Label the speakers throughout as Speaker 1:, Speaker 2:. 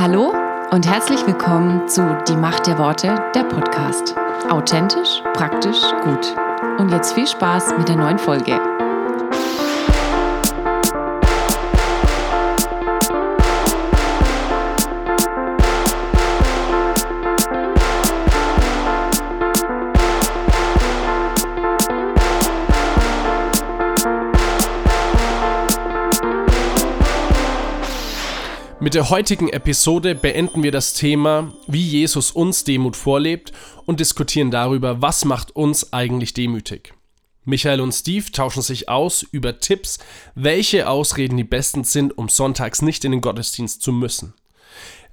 Speaker 1: Hallo und herzlich willkommen zu Die Macht der Worte, der Podcast. Authentisch, praktisch, gut. Und jetzt viel Spaß mit der neuen Folge.
Speaker 2: Mit der heutigen Episode beenden wir das Thema, wie Jesus uns Demut vorlebt und diskutieren darüber, was macht uns eigentlich demütig. Michael und Steve tauschen sich aus über Tipps, welche Ausreden die besten sind, um sonntags nicht in den Gottesdienst zu müssen.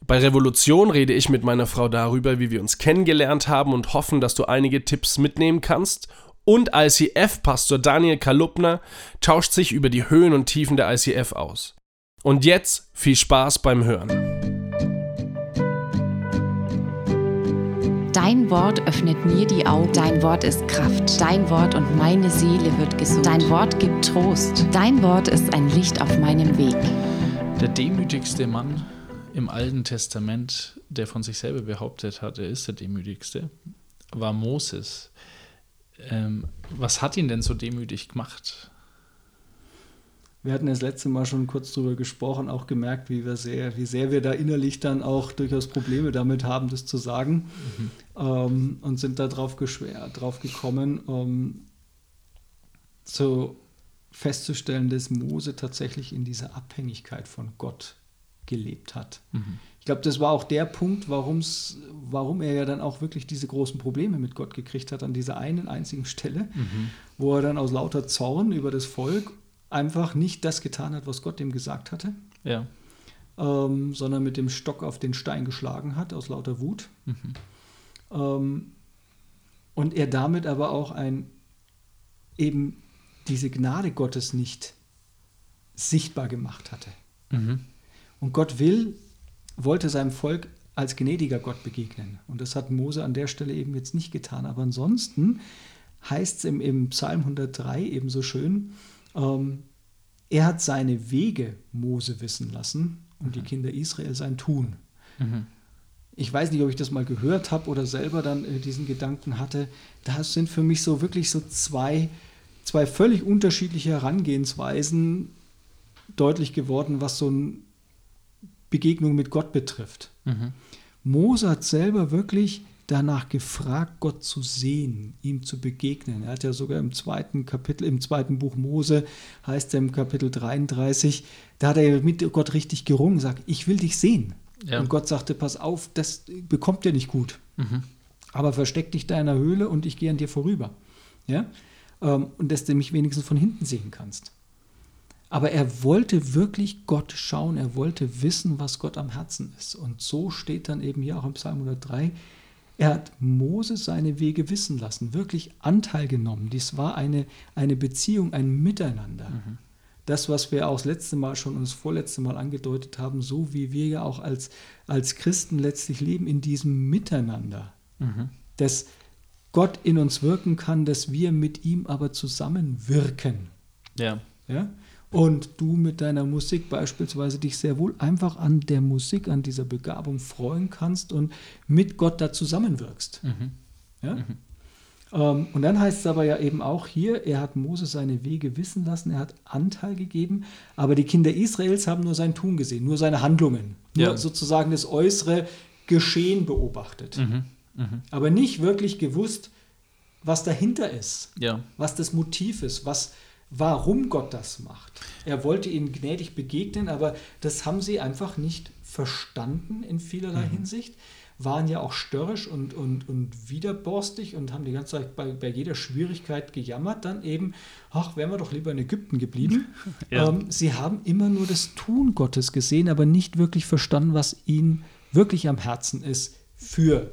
Speaker 2: Bei Revolution rede ich mit meiner Frau darüber, wie wir uns kennengelernt haben und hoffen, dass du einige Tipps mitnehmen kannst. Und ICF-Pastor Daniel Kalupner tauscht sich über die Höhen und Tiefen der ICF aus. Und jetzt viel Spaß beim Hören.
Speaker 1: Dein Wort öffnet mir die Augen. Dein Wort ist Kraft. Dein Wort und meine Seele wird gesund. Dein Wort gibt Trost. Dein Wort ist ein Licht auf meinem Weg.
Speaker 3: Der demütigste Mann im Alten Testament, der von sich selber behauptet hat, er ist der demütigste, war Moses. Ähm, was hat ihn denn so demütig gemacht?
Speaker 4: Wir hatten das letzte Mal schon kurz darüber gesprochen, auch gemerkt, wie, wir sehr, wie sehr wir da innerlich dann auch durchaus Probleme damit haben, das zu sagen. Mhm. Ähm, und sind da drauf, drauf gekommen, um so festzustellen, dass Mose tatsächlich in dieser Abhängigkeit von Gott gelebt hat. Mhm. Ich glaube, das war auch der Punkt, warum's, warum er ja dann auch wirklich diese großen Probleme mit Gott gekriegt hat, an dieser einen einzigen Stelle, mhm. wo er dann aus lauter Zorn über das Volk einfach nicht das getan hat, was Gott ihm gesagt hatte.
Speaker 3: Ja.
Speaker 4: Ähm, sondern mit dem Stock auf den Stein geschlagen hat, aus lauter Wut. Mhm. Ähm, und er damit aber auch ein eben diese Gnade Gottes nicht sichtbar gemacht hatte. Mhm. Und Gott will, wollte seinem Volk als gnädiger Gott begegnen. Und das hat Mose an der Stelle eben jetzt nicht getan. Aber ansonsten heißt es im, im Psalm 103 eben so schön, ähm, er hat seine Wege Mose wissen lassen und mhm. die Kinder Israel sein Tun. Mhm. Ich weiß nicht, ob ich das mal gehört habe oder selber dann äh, diesen Gedanken hatte. Das sind für mich so wirklich so zwei, zwei völlig unterschiedliche Herangehensweisen deutlich geworden, was so eine Begegnung mit Gott betrifft. Mhm. Mose hat selber wirklich danach gefragt, Gott zu sehen, ihm zu begegnen. Er hat ja sogar im zweiten Kapitel, im zweiten Buch Mose, heißt er im Kapitel 33, da hat er mit Gott richtig gerungen, sagt, ich will dich sehen. Ja. Und Gott sagte, pass auf, das bekommt ihr nicht gut. Mhm. Aber versteck dich da in der Höhle und ich gehe an dir vorüber. Ja? Ähm, und dass du mich wenigstens von hinten sehen kannst. Aber er wollte wirklich Gott schauen, er wollte wissen, was Gott am Herzen ist. Und so steht dann eben hier auch im Psalm 103, er hat Mose seine Wege wissen lassen, wirklich Anteil genommen. Dies war eine, eine Beziehung, ein Miteinander. Mhm. Das, was wir auch das letzte Mal schon und das vorletzte Mal angedeutet haben, so wie wir ja auch als, als Christen letztlich leben, in diesem Miteinander. Mhm. Dass Gott in uns wirken kann, dass wir mit ihm aber zusammenwirken.
Speaker 3: Ja.
Speaker 4: ja? Und du mit deiner Musik beispielsweise dich sehr wohl einfach an der Musik, an dieser Begabung freuen kannst und mit Gott da zusammenwirkst. Mhm. Ja? Mhm. Ähm, und dann heißt es aber ja eben auch hier, er hat Mose seine Wege wissen lassen, er hat Anteil gegeben, aber die Kinder Israels haben nur sein Tun gesehen, nur seine Handlungen, ja. nur sozusagen das äußere Geschehen beobachtet. Mhm. mhm. Aber nicht wirklich gewusst, was dahinter ist,
Speaker 3: ja.
Speaker 4: was das Motiv ist, was, warum Gott das macht. Er wollte ihnen gnädig begegnen, aber das haben sie einfach nicht verstanden in vielerlei mhm. Hinsicht, waren ja auch störrisch und, und, und widerborstig und haben die ganze Zeit bei, bei jeder Schwierigkeit gejammert, dann eben, ach, wären wir doch lieber in Ägypten geblieben. Ja. Ähm, sie haben immer nur das Tun Gottes gesehen, aber nicht wirklich verstanden, was ihnen wirklich am Herzen ist für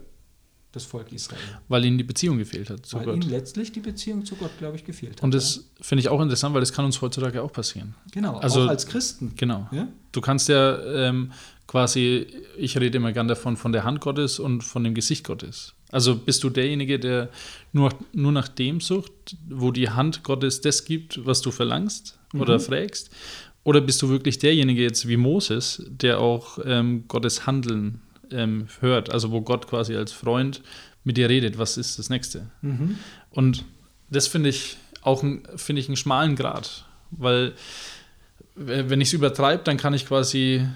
Speaker 4: das Volk Israel.
Speaker 3: Weil ihnen die Beziehung gefehlt hat
Speaker 4: zu weil Gott. ihnen letztlich die Beziehung zu Gott, glaube ich, gefehlt hat.
Speaker 3: Und das ja. finde ich auch interessant, weil das kann uns heutzutage auch passieren.
Speaker 4: Genau, also, auch als Christen.
Speaker 3: Genau. Ja? Du kannst ja ähm, quasi, ich rede immer gern davon, von der Hand Gottes und von dem Gesicht Gottes. Also bist du derjenige, der nur, nur nach dem sucht, wo die Hand Gottes das gibt, was du verlangst oder mhm. fragst? Oder bist du wirklich derjenige jetzt wie Moses, der auch ähm, Gottes Handeln ähm, hört, also wo Gott quasi als Freund mit dir redet, was ist das Nächste?
Speaker 4: Mhm.
Speaker 3: Und das finde ich auch finde ich einen schmalen Grad, weil wenn ich es übertreibe, dann kann ich quasi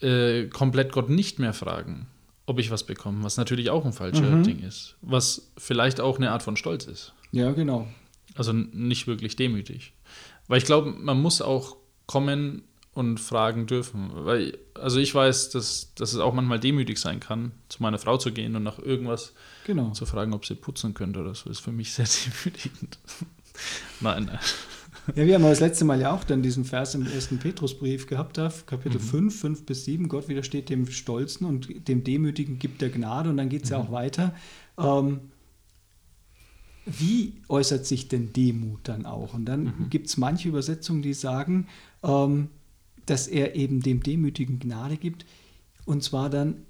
Speaker 3: äh, komplett Gott nicht mehr fragen, ob ich was bekomme, was natürlich auch ein falscher
Speaker 4: Mhm.
Speaker 3: Ding ist, was vielleicht auch eine Art von Stolz ist.
Speaker 4: Ja, genau.
Speaker 3: Also nicht wirklich demütig. Weil ich glaube, man muss auch kommen und fragen dürfen. Weil, also ich weiß, dass, dass es auch manchmal demütig sein kann, zu meiner Frau zu gehen und nach irgendwas
Speaker 4: Genau.
Speaker 3: zu fragen, ob sie putzen könnte oder so, ist für mich sehr demütigend. nein, nein.
Speaker 4: Ja, wir haben das letzte Mal ja auch dann diesen Vers im ersten Petrusbrief gehabt, da, Kapitel 5, 5 bis 7. Gott widersteht dem Stolzen und dem Demütigen gibt er Gnade. Und dann geht es ja auch weiter. Ähm, wie äußert sich denn Demut dann auch? Und dann gibt es manche Übersetzungen, die sagen, ähm, dass er eben dem Demütigen Gnade gibt. Und zwar dann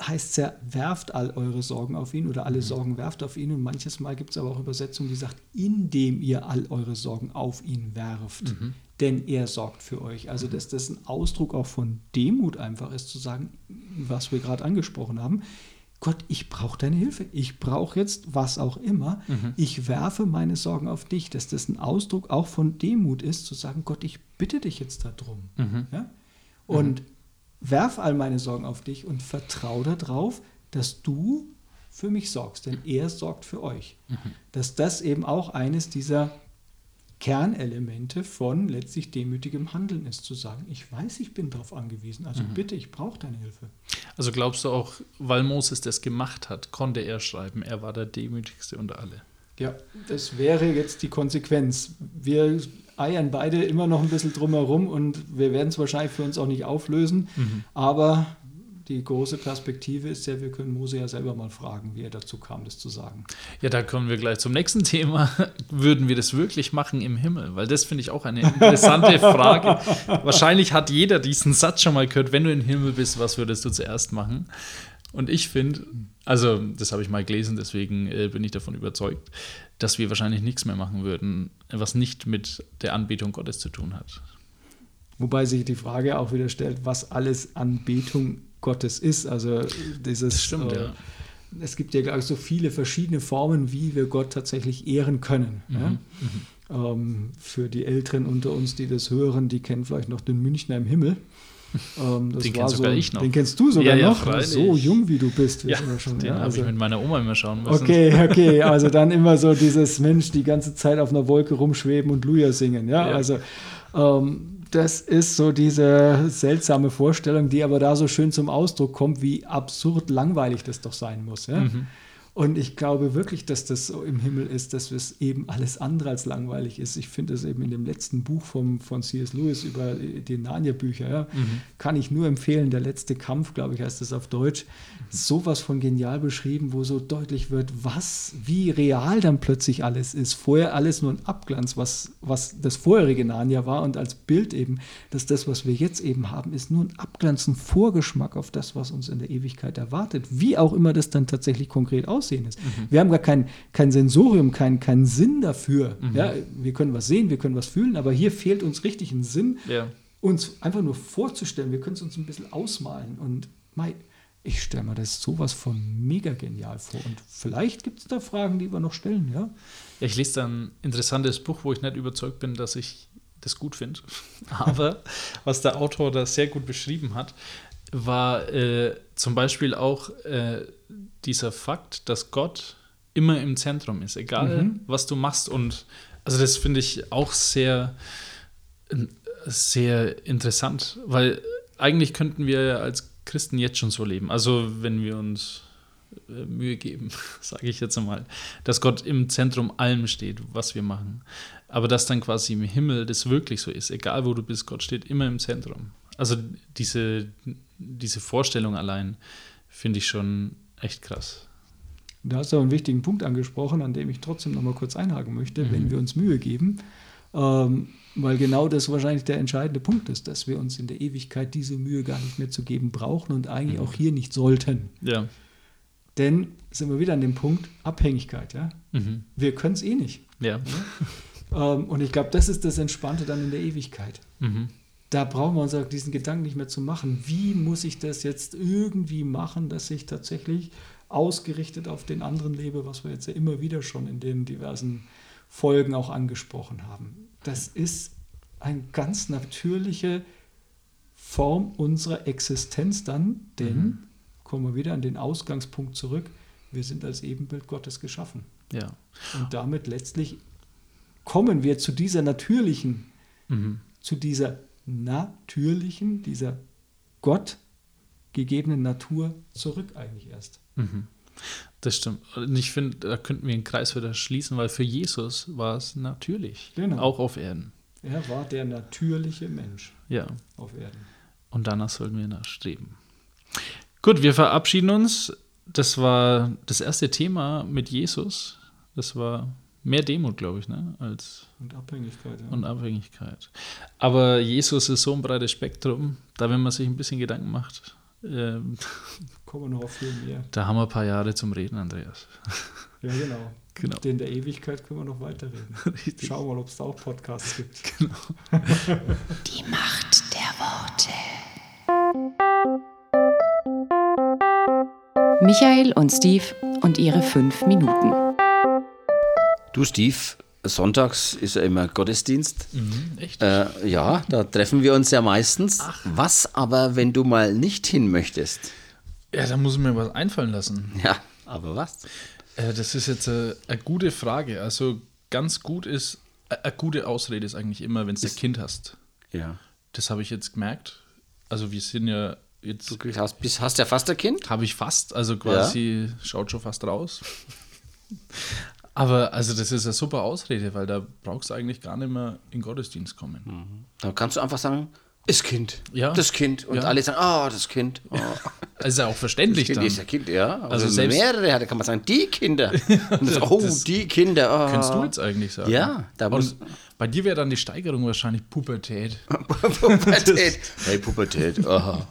Speaker 4: heißt es ja, werft all eure Sorgen auf ihn oder alle Sorgen werft auf ihn. Und manches Mal gibt es aber auch Übersetzungen, die sagt, indem ihr all eure Sorgen auf ihn werft, denn er sorgt für euch. Also, dass das ein Ausdruck auch von Demut einfach ist, zu sagen, was wir gerade angesprochen haben. Gott, ich brauche deine Hilfe. Ich brauche jetzt was auch immer. Ich werfe meine Sorgen auf dich. Dass das ein Ausdruck auch von Demut ist, zu sagen, Gott, ich bitte dich jetzt darum. Ja? Und werf all meine Sorgen auf dich und vertraue darauf, dass du für mich sorgst, denn er sorgt für euch. Dass das eben auch eines dieser Kernelemente von letztlich demütigem Handeln ist, zu sagen, ich weiß, ich bin darauf angewiesen, also bitte, ich brauche deine Hilfe.
Speaker 3: Also glaubst du auch, weil Moses das gemacht hat, konnte er schreiben, er war der demütigste unter alle.
Speaker 4: Ja, das wäre jetzt die Konsequenz. Wir eiern beide immer noch ein bisschen drumherum und wir werden es wahrscheinlich für uns auch nicht auflösen, aber die große Perspektive ist ja, wir können Mose ja selber mal fragen, wie er dazu kam, das zu sagen.
Speaker 3: Ja, da kommen wir gleich zum nächsten Thema. Würden wir das wirklich machen im Himmel? Weil das finde ich auch eine interessante Frage. Wahrscheinlich hat jeder diesen Satz schon mal gehört, wenn du im Himmel bist, was würdest du zuerst machen? Und ich finde, also das habe ich mal gelesen, deswegen äh, bin ich davon überzeugt, dass wir wahrscheinlich nichts mehr machen würden, was nicht mit der Anbetung Gottes zu tun hat.
Speaker 4: Wobei sich die Frage auch wieder stellt, was alles Anbetung Gottes ist. Also dieses
Speaker 3: Stimmt,
Speaker 4: äh,
Speaker 3: ja.
Speaker 4: es gibt ja glaube ich, so viele verschiedene Formen, wie wir Gott tatsächlich ehren können.
Speaker 3: Mhm,
Speaker 4: Ja? Ähm, für die Älteren unter uns, die das hören, die kennen vielleicht noch den Münchner im Himmel. Ähm, das
Speaker 3: Den
Speaker 4: war
Speaker 3: kenn sogar ich noch.
Speaker 4: Den kennst du sogar
Speaker 3: Ja, ja,
Speaker 4: noch,
Speaker 3: freilich.
Speaker 4: so jung wie du bist.
Speaker 3: Ja,
Speaker 4: schon,
Speaker 3: den
Speaker 4: ja?
Speaker 3: habe
Speaker 4: Also-
Speaker 3: ich mit meiner Oma immer schauen müssen.
Speaker 4: Okay, okay, also dann immer so dieses Mensch die ganze Zeit auf einer Wolke rumschweben und Luja singen. Ja,
Speaker 3: Ja.
Speaker 4: also ähm, das ist so diese seltsame Vorstellung, die aber da so schön zum Ausdruck kommt, wie absurd langweilig das doch sein muss. Ja?
Speaker 3: Mhm.
Speaker 4: Und ich glaube wirklich, dass das so im Himmel ist, dass es eben alles andere als langweilig ist. Ich finde es eben in dem letzten Buch vom, von C.S. Lewis über die Narnia-Bücher, ja,
Speaker 3: Mhm.
Speaker 4: kann ich nur empfehlen, der letzte Kampf, glaube ich, heißt das auf Deutsch, sowas von genial beschrieben, wo so deutlich wird, was, wie real dann plötzlich alles ist. Vorher alles nur ein Abglanz, was, was das vorherige Narnia war und als Bild eben, dass das, was wir jetzt eben haben, ist nur ein Abglanz, ein Vorgeschmack auf das, was uns in der Ewigkeit erwartet. Wie auch immer das dann tatsächlich konkret aussehen ist. Wir haben gar kein, kein Sensorium, keinen kein Sinn dafür. Ja, wir können was sehen, wir können was fühlen, aber hier fehlt uns richtig ein Sinn,
Speaker 3: Ja.
Speaker 4: uns einfach nur vorzustellen. Wir können es uns ein bisschen ausmalen. Und mei, ich stelle mir das sowas von mega genial vor. Und vielleicht gibt es da Fragen, die wir noch stellen, ja?
Speaker 3: Ja, ich lese da ein interessantes Buch, wo ich nicht überzeugt bin, dass ich das gut finde. Aber was der Autor da sehr gut beschrieben hat, war äh, zum Beispiel auch äh, dieser Fakt, dass Gott immer im Zentrum ist, egal
Speaker 4: Mhm.
Speaker 3: was du machst. Und also das finde ich auch sehr, äh, sehr interessant, weil eigentlich könnten wir als Christen jetzt schon so leben. Also wenn wir uns äh, Mühe geben, sage ich jetzt einmal, dass Gott im Zentrum allem steht, was wir machen. Aber dass dann quasi im Himmel das wirklich so ist, egal wo du bist, Gott steht immer im Zentrum. Also diese, diese Vorstellung allein finde ich schon echt krass.
Speaker 4: Da hast du einen wichtigen Punkt angesprochen, an dem ich trotzdem noch mal kurz einhaken möchte, wenn wir uns Mühe geben. Ähm, weil genau das wahrscheinlich der entscheidende Punkt ist, dass wir uns in der Ewigkeit diese Mühe gar nicht mehr zu geben brauchen und eigentlich auch hier nicht sollten.
Speaker 3: Ja.
Speaker 4: Denn sind wir wieder an dem Punkt Abhängigkeit. Ja?
Speaker 3: Mhm.
Speaker 4: Wir können es eh nicht.
Speaker 3: Ja.
Speaker 4: Ähm, und ich glaube, das ist das Entspannte dann in der Ewigkeit.
Speaker 3: Mhm.
Speaker 4: Da brauchen wir uns auch diesen Gedanken nicht mehr zu machen. Wie muss ich das jetzt irgendwie machen, dass ich tatsächlich ausgerichtet auf den anderen lebe, was wir jetzt ja immer wieder schon in den diversen Folgen auch angesprochen haben. Das ist eine ganz natürliche Form unserer Existenz dann, denn, mhm. kommen wir wieder an den Ausgangspunkt zurück, wir sind als Ebenbild Gottes geschaffen.
Speaker 3: Ja.
Speaker 4: Und damit letztlich kommen wir zu dieser natürlichen, mhm. zu dieser natürlichen, dieser Gott gegebenen Natur zurück eigentlich erst.
Speaker 3: Mhm. Das stimmt. Und ich finde, da könnten wir den Kreis wieder schließen, weil für Jesus war es natürlich. Genau. Auch auf Erden.
Speaker 4: Er war der natürliche Mensch
Speaker 3: ja.
Speaker 4: auf Erden.
Speaker 3: Und danach sollten wir nachstreben. Gut, wir verabschieden uns. Das war das erste Thema mit Jesus. Das war mehr Demut, glaube ich, ne? Als
Speaker 4: und Abhängigkeit. Ja.
Speaker 3: Und Abhängigkeit. Aber Jesus ist so ein breites Spektrum, da wenn man sich ein bisschen Gedanken macht. Ähm,
Speaker 4: Kommen wir noch auf viel mehr.
Speaker 3: Da haben wir ein paar Jahre zum Reden, Andreas.
Speaker 4: Ja, genau. genau. In der Ewigkeit können wir noch weiterreden. Richtig. Schauen wir mal, ob es da auch Podcasts gibt. Genau.
Speaker 1: Die Macht der Worte. Michael und Steve und ihre fünf Minuten.
Speaker 5: Du, Steve, sonntags ist ja immer Gottesdienst.
Speaker 3: Mhm, echt?
Speaker 5: Äh, ja, da treffen wir uns ja meistens. Ach. Was aber, wenn du mal nicht hin möchtest?
Speaker 3: Ja, da muss ich mir was einfallen lassen.
Speaker 5: Ja, aber was?
Speaker 3: Äh, das ist jetzt eine, eine, gute Frage. Also ganz gut ist, eine gute Ausrede ist eigentlich immer, wenn du ein Kind hast.
Speaker 5: Ja.
Speaker 3: Das habe ich jetzt gemerkt. Also wir sind ja jetzt...
Speaker 5: Du hast, bist, hast ja fast ein Kind?
Speaker 3: Habe ich fast, also quasi ja. schaut schon fast raus. Aber also das ist eine super Ausrede, weil da brauchst du eigentlich gar nicht mehr in Gottesdienst kommen.
Speaker 5: Mhm. Da kannst du einfach sagen, das Kind.
Speaker 3: Ja.
Speaker 5: Das Kind. Und ja. alle sagen, oh, das Kind. Oh.
Speaker 3: Das ist ja auch verständlich
Speaker 5: das
Speaker 3: kind
Speaker 5: dann. ist ja Kind, ja. Also, also mehrere hat, kann man sagen, die Kinder. Und das, oh, das die Kinder. Oh.
Speaker 3: Kannst du jetzt eigentlich sagen.
Speaker 5: Ja.
Speaker 3: Da muss bei dir wäre dann die Steigerung wahrscheinlich Pubertät.
Speaker 5: Pubertät. hey, Pubertät. Oh.
Speaker 3: ja.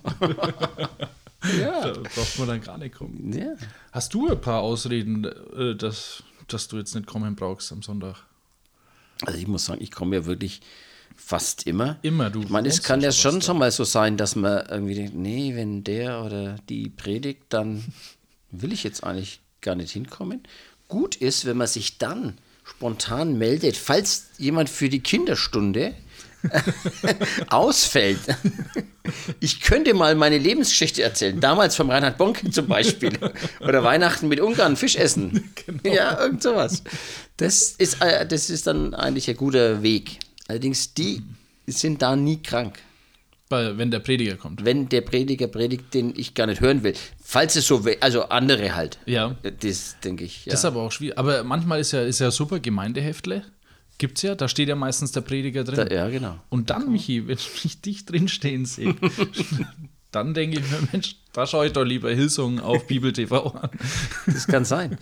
Speaker 3: Da braucht man dann gar nicht kommen.
Speaker 5: Ja.
Speaker 3: Hast du ein paar Ausreden, äh, dass dass du jetzt nicht kommen brauchst am Sonntag?
Speaker 5: Also ich muss sagen, ich komme ja wirklich fast immer.
Speaker 3: Immer, du.
Speaker 5: Ich meine, es kann ja schon so mal so sein, dass man irgendwie denkt, nee, wenn der oder die predigt, dann will ich jetzt eigentlich gar nicht hinkommen. Gut ist, wenn man sich dann spontan meldet, falls jemand für die Kinderstunde ausfällt. Ich könnte mal meine Lebensgeschichte erzählen. Damals vom Reinhard Bonk zum Beispiel. Oder Weihnachten mit Ungarn, Fisch essen. Genau. Ja, irgend sowas. Das ist, äh, das ist dann eigentlich ein guter Weg. Allerdings, die sind da nie krank.
Speaker 3: Weil, wenn der Prediger kommt.
Speaker 5: Wenn der Prediger predigt, den ich gar nicht hören will. Falls es so wäre, also andere halt.
Speaker 3: Ja.
Speaker 5: Das denke ich. Ja.
Speaker 3: Das ist aber auch schwierig. Aber manchmal ist ja, ist ja super Gemeindeheftle. Gibt es ja, da steht ja meistens der Prediger drin.
Speaker 5: Da, ja, genau.
Speaker 3: Und dann, Michi, wenn ich dich drinstehen sehe, dann denke ich mir, Mensch, da schaue ich doch lieber Hilsungen auf Bibel TV an.
Speaker 5: Das kann sein.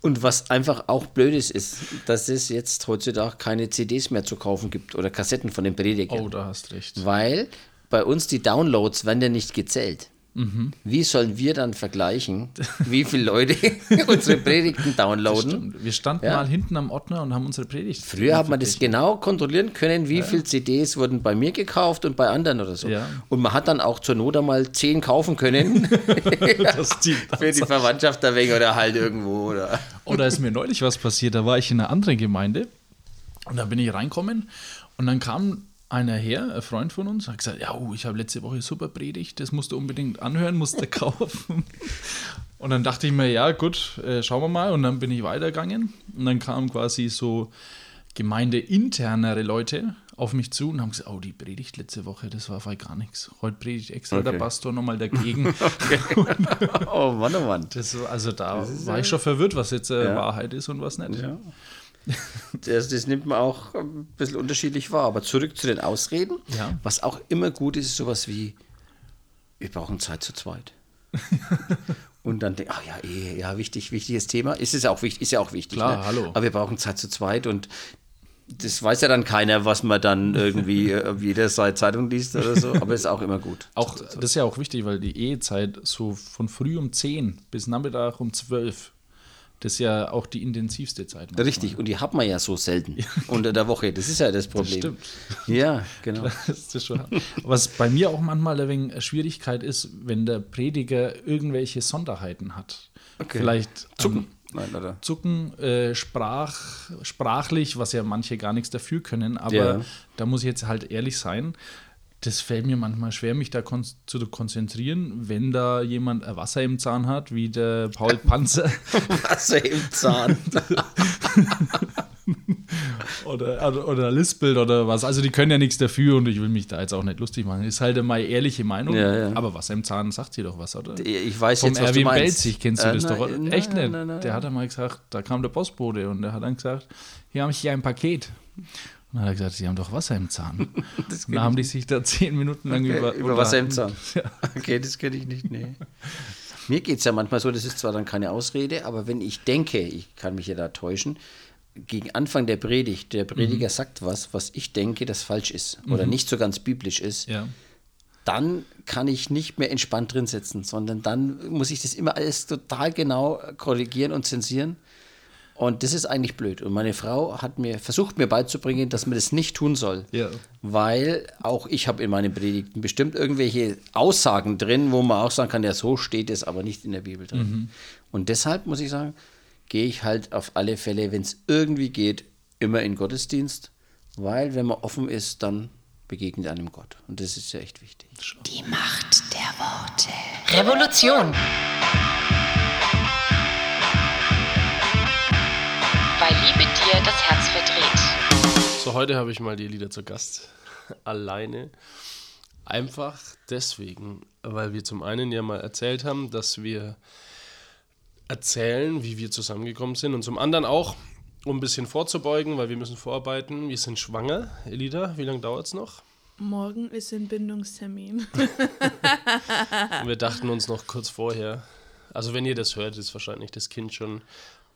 Speaker 5: Und was einfach auch blöd ist, ist, dass es jetzt heutzutage keine CDs mehr zu kaufen gibt oder Kassetten von den Predigern.
Speaker 3: Oh, da hast recht.
Speaker 5: Weil bei uns die Downloads werden ja nicht gezählt. Mhm. Wie sollen wir dann vergleichen, wie viele Leute unsere Predigten downloaden?
Speaker 3: Wir standen ja. mal hinten am Ordner und haben unsere Predigt.
Speaker 5: Früher hat man das genau kontrollieren können, wie ja. viele CDs wurden bei mir gekauft und bei anderen oder so.
Speaker 3: Ja.
Speaker 5: Und man hat dann auch zur Not einmal zehn kaufen können. für die Verwandtschaft da weg oder halt irgendwo. Oder.
Speaker 3: oder ist mir neulich was passiert, da war ich in einer anderen Gemeinde und da bin ich reinkommen und dann kam einer her, ein Freund von uns, hat gesagt, ja, oh, ich habe letzte Woche super Predigt, das musst du unbedingt anhören, musst du kaufen. Und dann dachte ich mir, ja, gut, äh, schauen wir mal. Und dann bin ich weitergegangen. Und dann kamen quasi so gemeindeinternere Leute auf mich zu und haben gesagt, oh, die Predigt letzte Woche, das war voll gar nichts. Heute predigt extra okay. der Pastor nochmal dagegen.
Speaker 5: oh Mann, oh Mann.
Speaker 3: Das, also da war ich schon verwirrt, was jetzt äh, ja. Wahrheit ist und was nicht.
Speaker 5: Ja. Das, das, nimmt man auch ein bisschen unterschiedlich wahr. Aber zurück zu den Ausreden.
Speaker 3: Ja.
Speaker 5: Was auch immer gut ist, ist sowas wie, wir brauchen Zeit zu zweit. Und dann denkt, ach ja, eh, ja, wichtig, wichtiges Thema. Ist es auch wichtig, ist ja auch wichtig.
Speaker 3: Klar,
Speaker 5: ne?
Speaker 3: hallo.
Speaker 5: Aber wir brauchen Zeit zu zweit und das weiß ja dann keiner, was man dann irgendwie auf jeder Seite Zeitung liest oder so, aber ist auch immer gut.
Speaker 3: Auch, das ist ja auch wichtig, weil die Ehezeit so von früh um 10 bis Nachmittag um 12 Das ist ja auch die intensivste Zeit. manchmal.
Speaker 5: Richtig, und die hat man ja so selten unter der Woche. Das ist ja das Problem.
Speaker 3: stimmt.
Speaker 5: Ja, genau.
Speaker 3: Das ist schon. Was bei mir auch manchmal ein wenig Schwierigkeit ist, wenn der Prediger irgendwelche Sonderheiten hat.
Speaker 5: Okay.
Speaker 3: Vielleicht
Speaker 5: Zucken.
Speaker 3: ähm,
Speaker 5: Nein, oder?
Speaker 3: Zucken, äh, Sprach, sprachlich, was ja manche gar nichts dafür können, aber
Speaker 5: Ja.
Speaker 3: da muss ich jetzt halt ehrlich sein. Das fällt mir manchmal schwer, mich da kon zu konzentrieren, wenn da jemand Wasser im Zahn hat, wie der Paul Panzer
Speaker 5: Wasser im Zahn.
Speaker 3: oder, oder, oder lispelt oder was. Also die können ja nichts dafür und ich will mich da jetzt auch nicht lustig machen. Ist halt meine ehrliche Meinung.
Speaker 5: Ja, ja.
Speaker 3: Aber Wasser im Zahn sagt sie doch was, oder?
Speaker 5: Ich weiß
Speaker 3: Vom
Speaker 5: jetzt, was du
Speaker 3: Erwin
Speaker 5: meinst.
Speaker 3: Belzig, kennst du
Speaker 5: Äh,
Speaker 3: das
Speaker 5: nein,
Speaker 3: doch?
Speaker 5: nein,
Speaker 3: Echt nicht?
Speaker 5: nein,
Speaker 3: der hat einmal gesagt, da kam der Postbote und der hat dann gesagt, hier habe ich hier ein Paket. Und dann hat er gesagt, sie haben doch Wasser im Zahn.
Speaker 5: Das
Speaker 3: Und dann haben die sich da zehn Minuten lang
Speaker 5: Okay,
Speaker 3: über,
Speaker 5: über Wasser im Zahn.
Speaker 3: Ja.
Speaker 5: Okay, das kenne ich nicht, nee. Mir geht es ja manchmal so, das ist zwar dann keine Ausrede, aber wenn ich denke, ich kann mich ja da täuschen, gegen Anfang der Predigt, der Prediger sagt was, was ich denke, das falsch ist oder nicht so ganz biblisch ist,
Speaker 3: Ja.
Speaker 5: dann kann ich nicht mehr entspannt drin sitzen, sondern dann muss ich das immer alles total genau korrigieren und zensieren. Und das ist eigentlich blöd. Und meine Frau hat mir versucht, mir beizubringen, dass man das nicht tun soll.
Speaker 3: Ja.
Speaker 5: Weil auch ich habe in meinen Predigten bestimmt irgendwelche Aussagen drin, wo man auch sagen kann, ja, so steht es aber nicht in der Bibel drin. Und deshalb muss ich sagen, gehe ich halt auf alle Fälle, wenn es irgendwie geht, immer in Gottesdienst, weil wenn man offen ist, dann begegnet einem Gott. Und das ist ja echt wichtig.
Speaker 1: Die Macht der Worte.
Speaker 6: Revolution. Weil Liebe dir das Herz verdreht.
Speaker 2: So, heute habe ich mal die Lieder zu Gast. Alleine. Einfach deswegen, weil wir zum einen ja mal erzählt haben, dass wir erzählen, wie wir zusammengekommen sind und zum anderen auch, um ein bisschen vorzubeugen, weil wir müssen vorarbeiten. Wir sind schwanger. Elida, wie lange dauert es noch?
Speaker 7: Morgen ist Entbindungstermin.
Speaker 2: Und wir dachten uns noch kurz vorher, also wenn ihr das hört, ist wahrscheinlich das Kind schon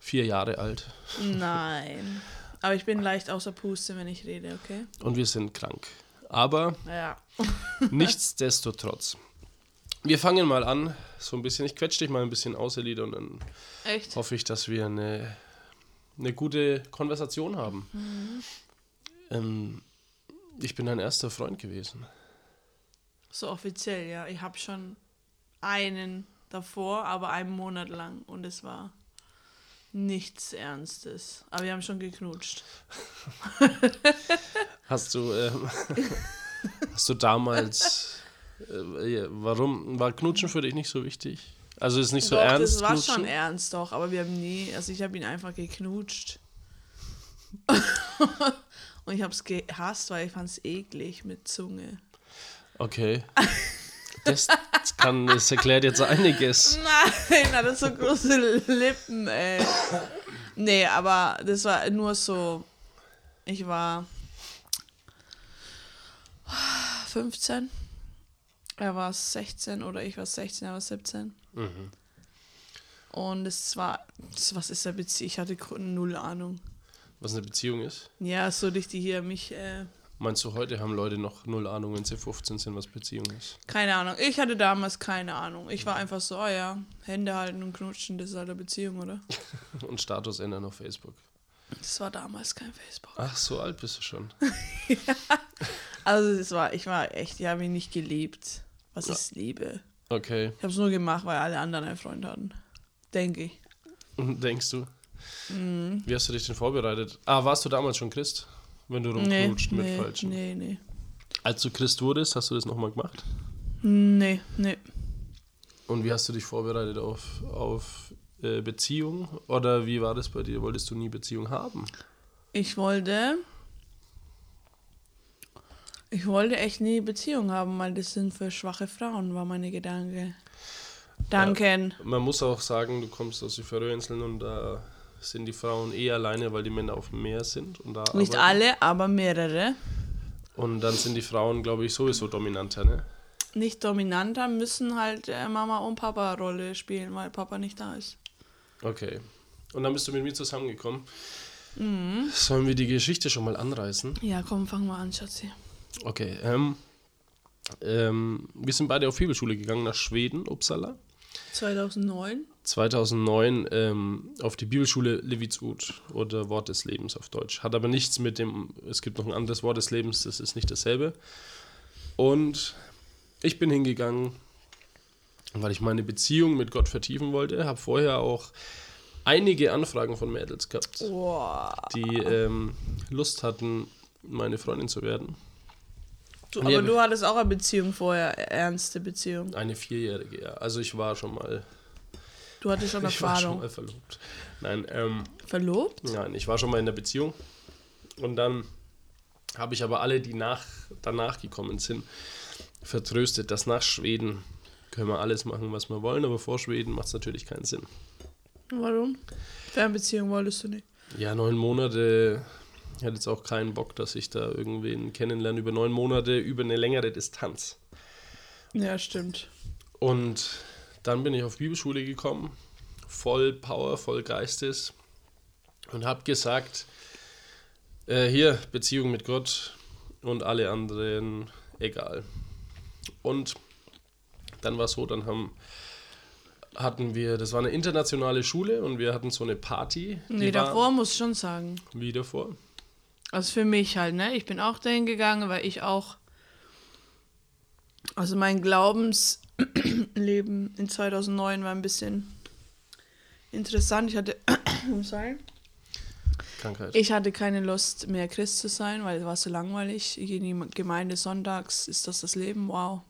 Speaker 2: vier Jahre alt
Speaker 7: Nein. Aber ich bin leicht außer Puste, wenn ich rede, okay?
Speaker 2: und wir sind krank. Aber
Speaker 7: Ja.
Speaker 2: nichtsdestotrotz. Wir fangen mal an, so ein bisschen. Ich quetsche dich mal ein bisschen aus, Elida, und dann
Speaker 7: Echt?
Speaker 2: hoffe ich, dass wir eine, eine gute Konversation haben. Ähm, ich bin dein erster Freund gewesen.
Speaker 7: So offiziell, ja. Ich habe schon einen davor, aber einen Monat lang. Und es war nichts Ernstes. Aber wir haben schon geknutscht.
Speaker 2: Hast du, ähm, hast du damals, äh, warum, war Knutschen für dich nicht so wichtig? Also ist nicht so
Speaker 7: doch,
Speaker 2: ernst
Speaker 7: das war
Speaker 2: knutschen?
Speaker 7: schon ernst, doch. Aber wir haben nie, also ich habe ihn einfach geknutscht. Und ich habe es gehasst, weil ich fand es eklig mit Zunge.
Speaker 2: Okay. Das, das kann, das erklärt jetzt einiges.
Speaker 7: Nein, hat so große Lippen, ey. Nee, aber das war nur so. Ich war 15. Er war 16 oder ich war 16, er war 17. Und es war. Was ist der Beziehung? Ich hatte null Ahnung.
Speaker 2: Was eine Beziehung ist.
Speaker 7: Ja, so richtig hier mich. Äh,
Speaker 2: Meinst du, heute haben Leute noch null Ahnung, wenn sie 15 sind, was Beziehung ist?
Speaker 7: keine Ahnung. Ich hatte damals keine Ahnung. Ich war einfach so, oh ja, Hände halten und knutschen, das ist halt eine Beziehung, oder?
Speaker 2: Und Status ändern auf Facebook.
Speaker 7: Das war damals kein Facebook.
Speaker 2: Ach, so alt bist du schon.
Speaker 7: Also es war, ich war echt, ich habe ihn nicht geliebt. Was ist Liebe?
Speaker 2: Okay.
Speaker 7: Ich habe es nur gemacht, weil alle anderen einen Freund hatten. Denke ich.
Speaker 2: Denkst du?
Speaker 7: Mhm.
Speaker 2: Wie hast du dich denn vorbereitet? Ah, warst du damals schon Christ? Wenn du
Speaker 7: Nee,
Speaker 2: rumknutscht mit
Speaker 7: nee,
Speaker 2: Falschen.
Speaker 7: nee, nee.
Speaker 2: Als du Christ wurdest, hast du das nochmal gemacht?
Speaker 7: Nee, nee.
Speaker 2: Und wie hast du dich vorbereitet auf, auf äh, Beziehung? Oder wie war das bei dir? Wolltest du nie Beziehung haben?
Speaker 7: Ich wollte. Ich wollte echt nie Beziehung haben, weil das sind für schwache Frauen, war meine Gedanke. Danken.
Speaker 2: Man muss auch sagen, du kommst aus den Färöerinseln und da sind die Frauen eh alleine, weil die Männer auf dem Meer sind. Und da
Speaker 7: Nicht
Speaker 2: arbeiten.
Speaker 7: alle, aber mehrere.
Speaker 2: Und dann sind die Frauen, glaube ich, sowieso dominanter, ne?
Speaker 7: Nicht dominanter müssen halt äh, Mama und Papa Rolle spielen, weil Papa nicht da ist.
Speaker 2: Okay. Und dann bist du mit mir zusammengekommen.
Speaker 7: Mhm.
Speaker 2: Sollen wir die Geschichte schon mal anreißen?
Speaker 7: Ja, komm, fang mal an, Schatzi.
Speaker 2: Okay. Ähm, ähm, wir sind beide auf Bibelschule gegangen nach Schweden, Uppsala.
Speaker 7: 2009?
Speaker 2: 2009 ähm, auf die Bibelschule Levitshut oder Wort des Lebens auf Deutsch. Hat aber nichts mit dem, es gibt noch ein anderes Wort des Lebens, das ist nicht dasselbe. Und ich bin hingegangen, weil ich meine Beziehung mit Gott vertiefen wollte. Habe vorher auch einige Anfragen von Mädels gehabt,
Speaker 7: Boah.
Speaker 2: die ähm, Lust hatten, meine Freundin zu werden.
Speaker 7: Du, aber du hattest auch eine Beziehung vorher, ernste Beziehung.
Speaker 2: Eine vierjährige, ja. Also ich war schon mal,
Speaker 7: Du hattest schon
Speaker 2: ich war schon
Speaker 7: Erfahrung.
Speaker 2: mal verlobt. Nein, ähm,
Speaker 7: Verlobt?
Speaker 2: Nein, ich war schon mal in der Beziehung. Und dann habe ich aber alle, die nach, danach gekommen sind, vertröstet, dass nach Schweden können wir alles machen, was wir wollen, aber vor Schweden macht es natürlich keinen Sinn.
Speaker 7: Warum? Fernbeziehung wolltest du nicht.
Speaker 2: Ja, neun Monate, ich hatte jetzt auch keinen Bock, dass ich da irgendwen kennenlerne über neun Monate über eine längere Distanz.
Speaker 7: Ja, stimmt.
Speaker 2: Und dann bin ich auf Bibelschule gekommen, voll Power, voll Geistes und habe gesagt, äh, hier Beziehung mit Gott und alle anderen egal. Und dann war es so, dann haben hatten wir, das war eine internationale Schule und wir hatten so eine Party.
Speaker 7: Nee,
Speaker 2: war
Speaker 7: davor muss ich schon sagen.
Speaker 2: Wie davor?
Speaker 7: Also für mich halt, ne? Ich bin auch dahin gegangen, weil ich auch. Also mein Glaubensleben in 2009 war ein bisschen interessant. Ich hatte. Sorry.
Speaker 2: Krankheit.
Speaker 7: Ich hatte keine Lust mehr Christ zu sein, weil es war so langweilig. In die Gemeinde sonntags, ist das das Leben? Wow.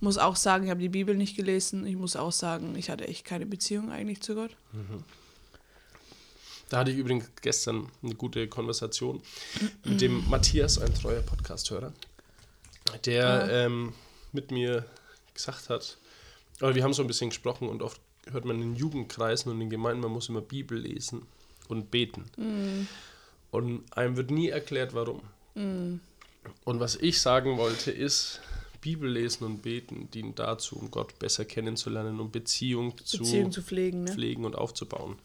Speaker 7: Muss auch sagen, ich habe die Bibel nicht gelesen. Ich muss auch sagen, ich hatte echt keine Beziehung eigentlich zu Gott.
Speaker 2: Da hatte ich übrigens gestern eine gute Konversation mit dem Matthias, ein treuer Podcast-Hörer, der ähm, mit mir gesagt hat, aber wir haben so ein bisschen gesprochen und oft hört man in Jugendkreisen und in Gemeinden, man muss immer Bibel lesen und beten. Und einem wird nie erklärt, warum. Und was ich sagen wollte, ist, Bibel lesen und beten dient dazu, um Gott besser kennenzulernen, um Beziehung zu,
Speaker 7: Beziehung zu pflegen, ne?
Speaker 2: pflegen und aufzubauen.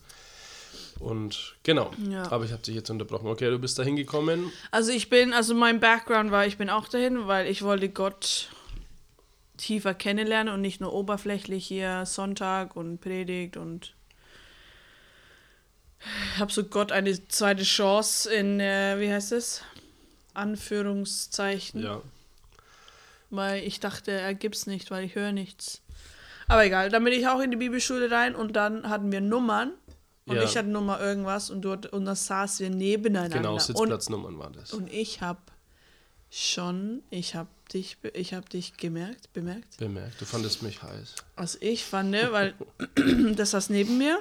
Speaker 2: Und genau,
Speaker 7: Ja.
Speaker 2: aber ich habe dich jetzt unterbrochen. Okay, du bist da hingekommen.
Speaker 7: Also ich bin, also mein Background war, ich bin auch dahin, weil ich wollte Gott tiefer kennenlernen und nicht nur oberflächlich hier Sonntag und Predigt und habe so Gott eine zweite Chance in, äh, wie heißt es? Anführungszeichen.
Speaker 2: Ja.
Speaker 7: Weil ich dachte, er gibt's nicht, weil ich höre nichts. Aber egal, dann bin ich auch in die Bibelschule rein und dann hatten wir Nummern. Und
Speaker 2: Ja.
Speaker 7: ich hatte Nummer irgendwas und dort und dann saßen wir nebeneinander.
Speaker 2: Genau,
Speaker 7: und,
Speaker 2: Sitzplatznummern war das.
Speaker 7: und ich habe schon, ich habe dich, ich habe dich gemerkt, bemerkt.
Speaker 2: Bemerkt, du fandest mich heiß.
Speaker 7: Was ich fand, weil das saß neben mir,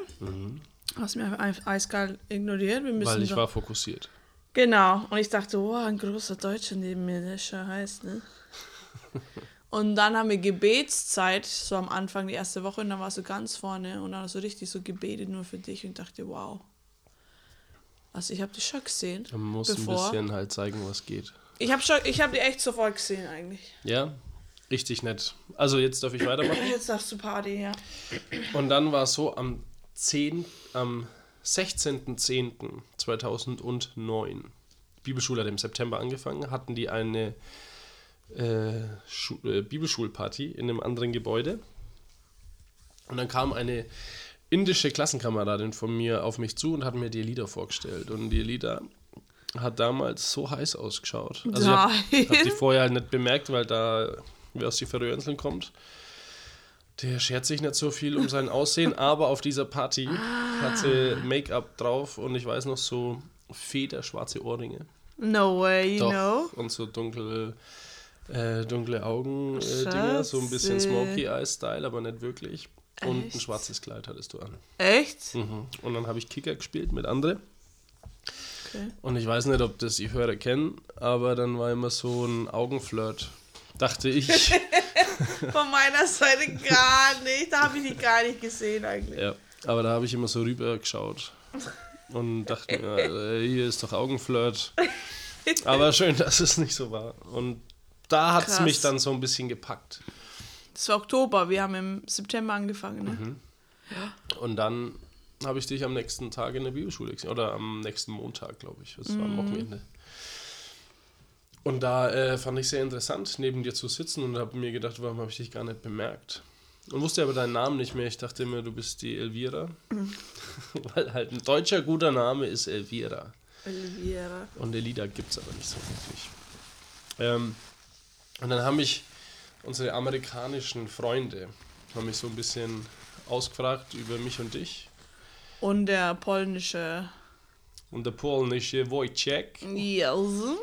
Speaker 7: hast mir einfach eiskalt ignoriert. Wir müssen
Speaker 2: Mhm. Weil ich
Speaker 7: doch-
Speaker 2: war fokussiert.
Speaker 7: Genau. Und ich dachte, wow, ein großer Deutscher neben mir, der ist schon heiß, ne? Und dann haben wir Gebetszeit, so am Anfang, die erste Woche, und dann warst du ganz vorne und dann hast du richtig so gebetet nur für dich und dachte, wow. Also ich habe dich schon gesehen.
Speaker 2: Man muss ein
Speaker 7: bevor.
Speaker 2: bisschen halt zeigen, was geht.
Speaker 7: Ich habe schon, ich habe die echt sofort gesehen eigentlich.
Speaker 2: Ja, richtig nett. Also jetzt darf ich weitermachen.
Speaker 7: Jetzt darfst du Party, ja.
Speaker 2: Und dann war es so, am 10., am 16.10.2009, Bibelschule hat im September angefangen, hatten die eine äh, äh, Bibelschulparty in einem anderen Gebäude. Und dann kam eine indische Klassenkameradin von mir auf mich zu und hat mir die Lieder vorgestellt. Und die Lieder hat damals so heiß ausgeschaut. Also ich habe
Speaker 7: Nein.
Speaker 2: hab die vorher halt nicht bemerkt, weil da wer aus die Färöerinseln kommt. Der schert sich nicht so viel um sein Aussehen, aber auf dieser Party hat sie Make-up drauf und ich weiß noch so federschwarze Ohrringe.
Speaker 7: No way, you
Speaker 2: Doch.
Speaker 7: know.
Speaker 2: Und so dunkel, äh, dunkle Augen, äh, so ein bisschen. Smoky Eye Style, aber nicht wirklich. Und ein
Speaker 7: Echt?
Speaker 2: schwarzes Kleid hattest du an.
Speaker 7: Echt?
Speaker 2: Mhm. Und dann habe ich Kicker gespielt mit anderen.
Speaker 7: Okay.
Speaker 2: Und ich weiß nicht, ob das die Hörer kennen, aber dann war immer so ein Augenflirt. Dachte ich.
Speaker 7: Von meiner Seite gar nicht. Da habe ich die gar nicht gesehen eigentlich.
Speaker 2: ja. Aber da habe ich immer so rüber geschaut. Und dachte mir, äh, hier ist doch Augenflirt. Aber schön, dass es nicht so war. Und da hat es mich dann so ein bisschen gepackt.
Speaker 7: Das war Oktober, wir haben im September angefangen, ne?
Speaker 2: Mhm. Und dann habe ich dich am nächsten Tag in der Bibelschule gesehen. Oder am nächsten Montag, glaube ich. Das war am Wochenende. Und da äh, fand ich sehr interessant, neben dir zu sitzen und habe mir gedacht, warum habe ich dich gar nicht bemerkt? und wusste aber deinen Namen nicht mehr. Ich dachte immer, du bist die Elvira. Weil halt ein deutscher guter Name ist Elvira.
Speaker 7: Elvira.
Speaker 2: Und Elida gibt es aber nicht so wirklich. Ähm, und dann haben mich unsere amerikanischen Freunde haben mich so ein bisschen ausgefragt über mich und dich.
Speaker 7: Und der polnische
Speaker 2: Und der polnische Wojciech.
Speaker 7: Jelsen.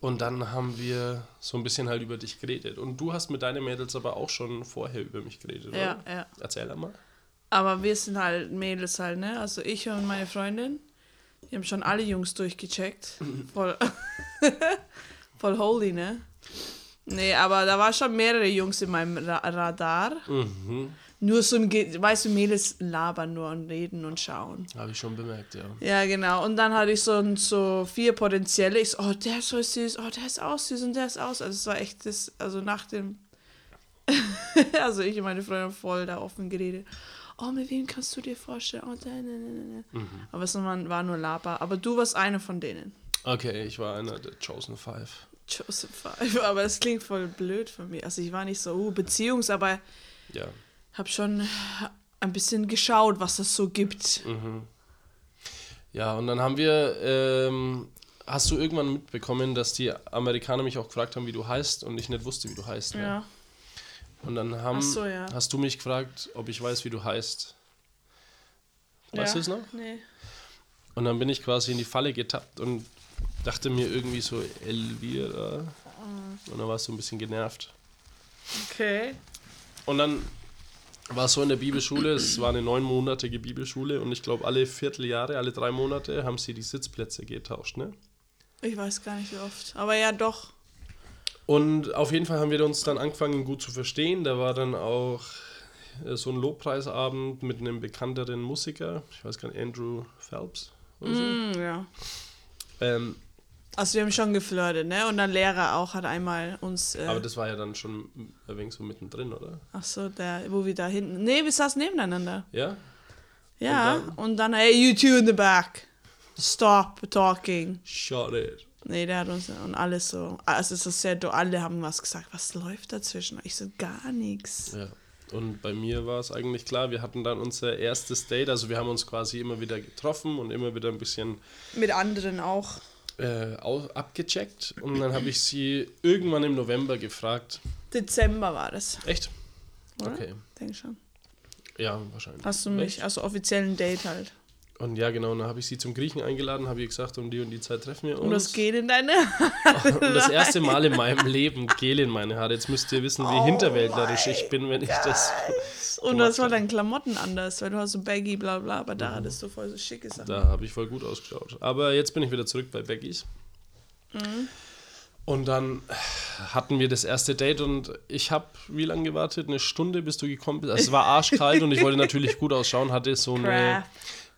Speaker 2: Und dann haben wir so ein bisschen halt über dich geredet. Und du hast mit deinen Mädels aber auch schon vorher über mich geredet,
Speaker 7: Ja,
Speaker 2: oder?
Speaker 7: ja.
Speaker 2: Erzähl einmal.
Speaker 7: Aber wir sind halt Mädels halt, ne? Also ich und meine Freundin, die haben schon alle Jungs durchgecheckt. Voll, voll holy, ne? Nee, aber da war schon mehrere Jungs in meinem Ra Radar.
Speaker 2: Mhm.
Speaker 7: Nur so, im Ge weißt du, Mädels labern nur und reden und schauen.
Speaker 2: Habe ich schon bemerkt, ja.
Speaker 7: Ja, genau. Und dann hatte ich so, so vier potenzielle. Ich so, oh, der ist so süß, oh, der ist auch süß und der ist aus. Also es war echt das, also nach dem, also ich und meine Freundin voll da offen geredet. Oh, mit wem kannst du dir vorstellen? Oh, ne, ne, ne, ne. Aber es war nur Laber. Aber du warst einer von denen.
Speaker 2: Okay, ich war einer der Chosen Five.
Speaker 7: Joseph Five. Aber es klingt voll blöd von mir. Also ich war nicht so, uh, Beziehungs, aber
Speaker 2: Ja.
Speaker 7: habe schon ein bisschen geschaut, was es so gibt.
Speaker 2: Ja, und dann haben wir, ähm, hast du irgendwann mitbekommen, dass die Amerikaner mich auch gefragt haben, wie du heißt und ich nicht wusste, wie du heißt. Ne?
Speaker 7: Ja.
Speaker 2: Und dann haben,
Speaker 7: so, ja.
Speaker 2: hast du mich gefragt, ob ich weiß, wie du heißt. Weißt
Speaker 7: ja.
Speaker 2: du es noch?
Speaker 7: Nee.
Speaker 2: Und dann bin ich quasi in die Falle getappt und dachte mir irgendwie so, Elvira. Und dann warst du ein bisschen genervt.
Speaker 7: Okay.
Speaker 2: Und dann war es so in der Bibelschule, es war eine neunmonatige Bibelschule und ich glaube, alle Vierteljahre, alle drei Monate haben sie die Sitzplätze getauscht, ne?
Speaker 7: Ich weiß gar nicht wie oft. Aber ja, doch.
Speaker 2: Und auf jeden Fall haben wir uns dann angefangen gut zu verstehen. Da war dann auch äh, so ein Lobpreisabend mit einem bekannteren Musiker, ich weiß gar nicht, Andrew Phelps oder so.
Speaker 7: Hm, ja.
Speaker 2: Ähm,
Speaker 7: Also wir haben schon geflirtet, ne? Und der Lehrer auch hat einmal uns. Äh,
Speaker 2: aber das war ja dann schon ein wenig so mittendrin, oder?
Speaker 7: ach so, der, wo wir da hinten. Nee, wir saßen nebeneinander.
Speaker 2: Ja?
Speaker 7: Ja.
Speaker 2: Und
Speaker 7: Und dann, hey, you two in the back. Stop talking.
Speaker 2: Shut it.
Speaker 7: Nee, der hat uns und alles so. Also es ist sehr, alle haben was gesagt. Was läuft dazwischen? Ich so, gar nichts.
Speaker 2: Ja. Und bei mir war es eigentlich klar, wir hatten dann unser erstes Date, also wir haben uns quasi immer wieder getroffen und immer wieder ein bisschen
Speaker 7: Mit anderen auch.
Speaker 2: Äh, abgecheckt. Und dann habe ich sie irgendwann im November gefragt.
Speaker 7: Dezember war das,
Speaker 2: Echt?
Speaker 7: oder?
Speaker 2: Okay.
Speaker 7: Denk schon.
Speaker 2: Ja, wahrscheinlich.
Speaker 7: Hast du mich, also offiziellen Date halt.
Speaker 2: Und ja, genau, dann habe ich sie zum Griechen eingeladen, habe ihr gesagt, um die und die Zeit treffen wir uns.
Speaker 7: Und das geht in deine.
Speaker 2: Und das erste Mal in meinem Leben Gel in meine Haare. Jetzt müsst ihr wissen, wie
Speaker 7: Oh
Speaker 2: hinterwäldlerisch ich bin, wenn ich das.
Speaker 7: Und
Speaker 2: gemacht
Speaker 7: das war deine Klamotten anders, weil du hast so baggy, bla bla, aber da hattest du voll so schicke Sachen.
Speaker 2: Da habe ich voll gut ausgeschaut. Aber jetzt bin ich wieder zurück bei Beckys. Und dann hatten wir das erste Date und ich habe wie lange gewartet? Eine Stunde, bis du gekommen bist. Also es war arschkalt und ich wollte natürlich gut ausschauen, hatte so eine,
Speaker 7: Crap.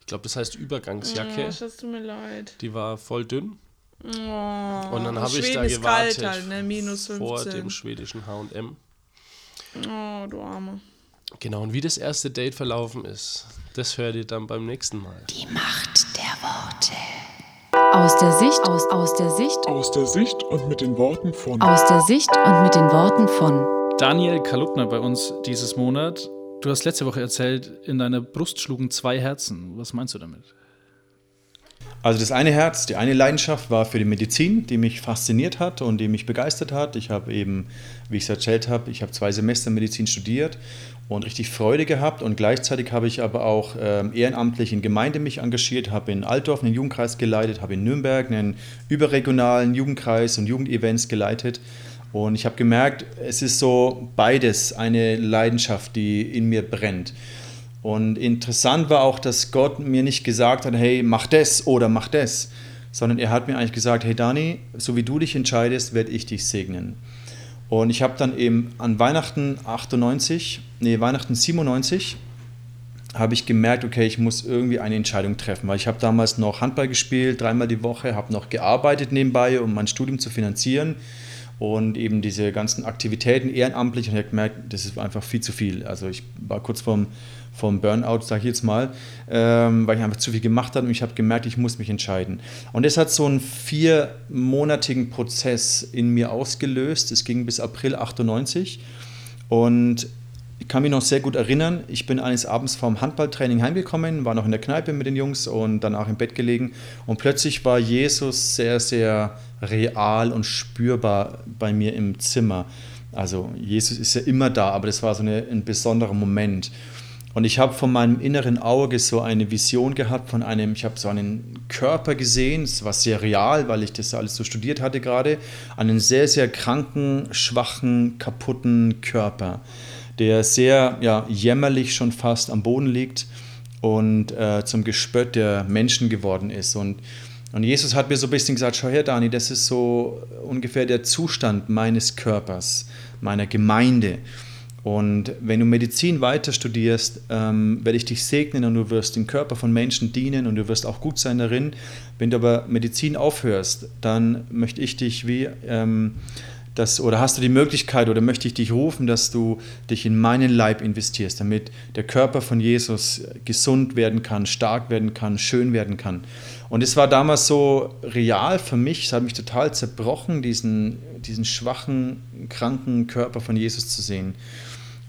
Speaker 2: ich glaube, das heißt Übergangsjacke.
Speaker 7: Oh, das tut mir leid.
Speaker 2: Die war voll dünn.
Speaker 7: Oh,
Speaker 2: Und dann habe ich da gewartet
Speaker 7: halt, ne?
Speaker 2: Vor
Speaker 7: 15.
Speaker 2: dem schwedischen H&M.
Speaker 7: Oh, du Arme.
Speaker 2: Genau, und wie das erste Date verlaufen ist, das hört ihr dann beim nächsten Mal.
Speaker 1: Die Macht der Worte. Aus der Sicht, aus, aus der Sicht,
Speaker 8: Aus der Sicht und mit den Worten von
Speaker 1: aus der Sicht und mit den Worten von
Speaker 3: Daniel Kalupner bei uns dieses Monat. Du hast letzte Woche erzählt, in deiner Brust schlugen zwei Herzen. Was meinst du damit?
Speaker 9: Also das eine Herz, die eine Leidenschaft war für die Medizin, die mich fasziniert hat und die mich begeistert hat. Ich habe eben, wie ich es erzählt habe, ich habe zwei Semester Medizin studiert und richtig Freude gehabt und gleichzeitig habe ich aber auch ähm, ehrenamtlich in Gemeinde mich engagiert, habe in Altdorf einen Jugendkreis geleitet, habe in Nürnberg einen überregionalen Jugendkreis und Jugendevents geleitet und ich habe gemerkt, es ist so beides eine Leidenschaft, die in mir brennt. Und interessant war auch, dass Gott mir nicht gesagt hat, hey, mach das oder mach das, sondern er hat mir eigentlich gesagt, hey Dani, so wie du dich entscheidest, werde ich dich segnen. Und ich habe dann eben an Weihnachten 98, nee, Weihnachten 97, habe ich gemerkt, okay, ich muss irgendwie eine Entscheidung treffen, weil ich habe damals noch Handball gespielt, dreimal die Woche, habe noch gearbeitet nebenbei, um mein Studium zu finanzieren und eben diese ganzen Aktivitäten ehrenamtlich und ich habe gemerkt, das ist einfach viel zu viel. Also ich war kurz vorm, vorm Burnout, sage ich jetzt mal, ähm, weil ich einfach zu viel gemacht habe und ich habe gemerkt, ich muss mich entscheiden. Und das hat so einen viermonatigen Prozess in mir ausgelöst. Es ging bis April 98 und kann mich noch sehr gut erinnern, ich bin eines Abends vom Handballtraining heimgekommen, war noch in der Kneipe mit den Jungs und danach im Bett gelegen und plötzlich war Jesus sehr, sehr real und spürbar bei mir im Zimmer. Also Jesus ist ja immer da, aber das war so eine, ein besonderer Moment. Und ich habe von meinem inneren Auge so eine Vision gehabt von einem, ich habe so einen Körper gesehen, es war sehr real, weil ich das alles so studiert hatte gerade, einen sehr, sehr kranken, schwachen, kaputten Körper, der sehr ja, jämmerlich schon fast am Boden liegt und äh, zum Gespött der Menschen geworden ist. Und, und Jesus hat mir so ein bisschen gesagt, schau her Dani, das ist so ungefähr der Zustand meines Körpers, meiner Gemeinde. Und wenn du Medizin weiter studierst, ähm, werde ich dich segnen und du wirst dem Körper von Menschen dienen und du wirst auch gut sein darin. Wenn du aber Medizin aufhörst, dann möchte ich dich wie ähm, das, oder hast du die Möglichkeit oder möchte ich dich rufen, dass du dich in meinen Leib investierst, damit der Körper von Jesus gesund werden kann, stark werden kann, schön werden kann. Und es war damals so real für mich, es hat mich total zerbrochen, diesen, diesen schwachen, kranken Körper von Jesus zu sehen.